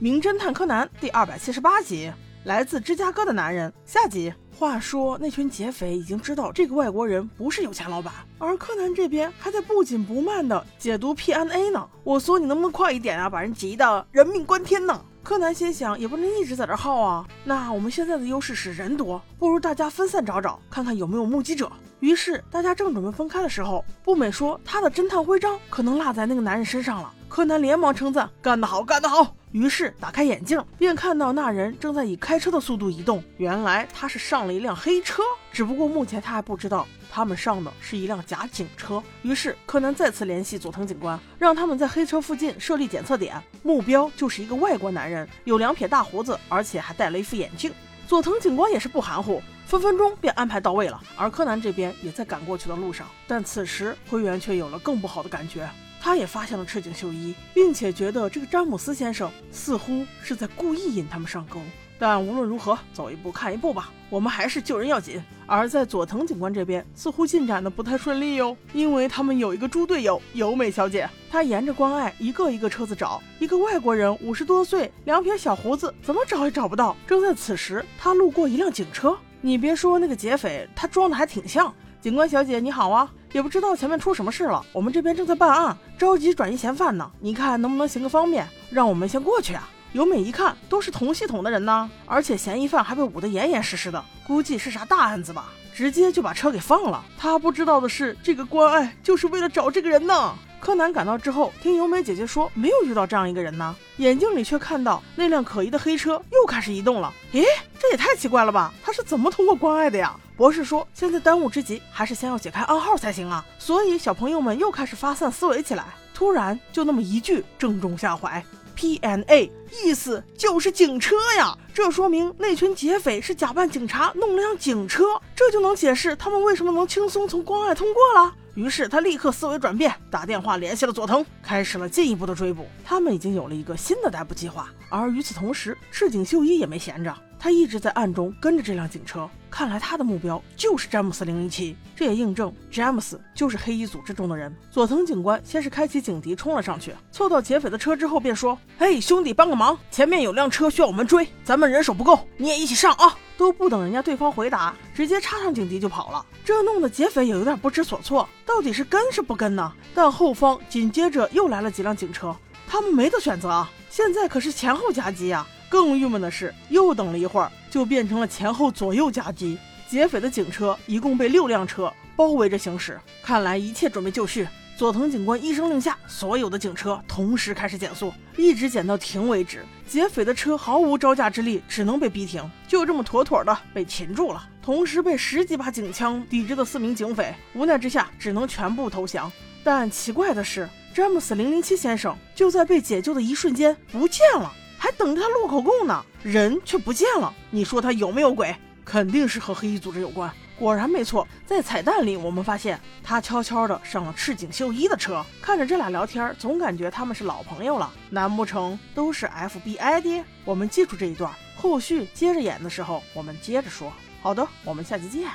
名侦探柯南》第二百七十八集，来自芝加哥的男人下集。话说，那群劫匪已经知道这个外国人不是有钱老板，而柯南这边还在不紧不慢的解读 PNA 呢。我说你能不能快一点啊，把人急的人命关天呢？柯南心想，也不能一直在这耗啊。那我们现在的优势是人多，不如大家分散找找，看看有没有目击者。于是大家正准备分开的时候，步美说他的侦探徽章可能落在那个男人身上了。柯南连忙称赞：“干得好，干得好！”于是打开眼镜，便看到那人正在以开车的速度移动。原来他是上了一辆黑车，只不过目前他还不知道他们上的是一辆假警车。于是柯南再次联系佐藤警官，让他们在黑车附近设立检测点，目标就是一个外国男人，有两撇大胡子，而且还戴了一副眼镜。佐藤警官也是不含糊，分分钟便安排到位了。而柯南这边也在赶过去的路上，但此时灰原却有了更不好的感觉。他也发现了赤井秀一，并且觉得这个詹姆斯先生似乎是在故意引他们上钩。但无论如何，走一步看一步吧。我们还是救人要紧。而在佐藤警官这边，似乎进展的不太顺利哟，因为他们有一个猪队友由美小姐。她沿着关爱一个一个车子找，一个外国人，五十多岁，两撇小胡子，怎么找也找不到。正在此时，她路过一辆警车。你别说那个劫匪，他装的还挺像。警官小姐你好啊，也不知道前面出什么事了，我们这边正在办案，着急转移嫌犯呢。你看能不能行个方便，让我们先过去啊？由美一看都是同系统的人呢，而且嫌疑犯还被捂得严严实实的，估计是啥大案子吧，直接就把车给放了。他不知道的是，这个关爱就是为了找这个人呢。柯南赶到之后，听由美姐姐说没有遇到这样一个人呢，眼睛里却看到那辆可疑的黑车又开始移动了。咦，这也太奇怪了吧？他是怎么通过关爱的呀？博士说：“现在当务之急还是先要解开暗号才行啊！”所以小朋友们又开始发散思维起来。突然，就那么一句正中下怀：“PNA，意思就是警车呀！”这说明那群劫匪是假扮警察弄了辆警车，这就能解释他们为什么能轻松从关外通过了。于是他立刻思维转变，打电话联系了佐藤，开始了进一步的追捕。他们已经有了一个新的逮捕计划。而与此同时，赤井秀一也没闲着，他一直在暗中跟着这辆警车。看来他的目标就是詹姆斯零零七，这也印证詹姆斯就是黑衣组织中的人。佐藤警官先是开启警笛冲了上去，凑到劫匪的车之后便说：“嘿，兄弟，帮个忙，前面有辆车需要我们追，咱们人手不够，你也一起上啊！”都不等人家对方回答，直接插上警笛就跑了。这弄得劫匪也有点不知所措，到底是跟是不跟呢？但后方紧接着又来了几辆警车，他们没得选择啊！现在可是前后夹击呀！更郁闷的是，又等了一会儿，就变成了前后左右夹击。劫匪的警车一共被六辆车包围着行驶，看来一切准备就绪。佐藤警官一声令下，所有的警车同时开始减速，一直减到停为止。劫匪的车毫无招架之力，只能被逼停，就这么妥妥的被擒住了。同时被十几把警枪抵着的四名警匪，无奈之下只能全部投降。但奇怪的是，詹姆斯零零七先生就在被解救的一瞬间不见了。还等着他录口供呢，人却不见了。你说他有没有鬼？肯定是和黑衣组织有关。果然没错，在彩蛋里我们发现他悄悄的上了赤井秀一的车，看着这俩聊天，总感觉他们是老朋友了。难不成都是 FBI 的？我们记住这一段，后续接着演的时候我们接着说。好的，我们下期见。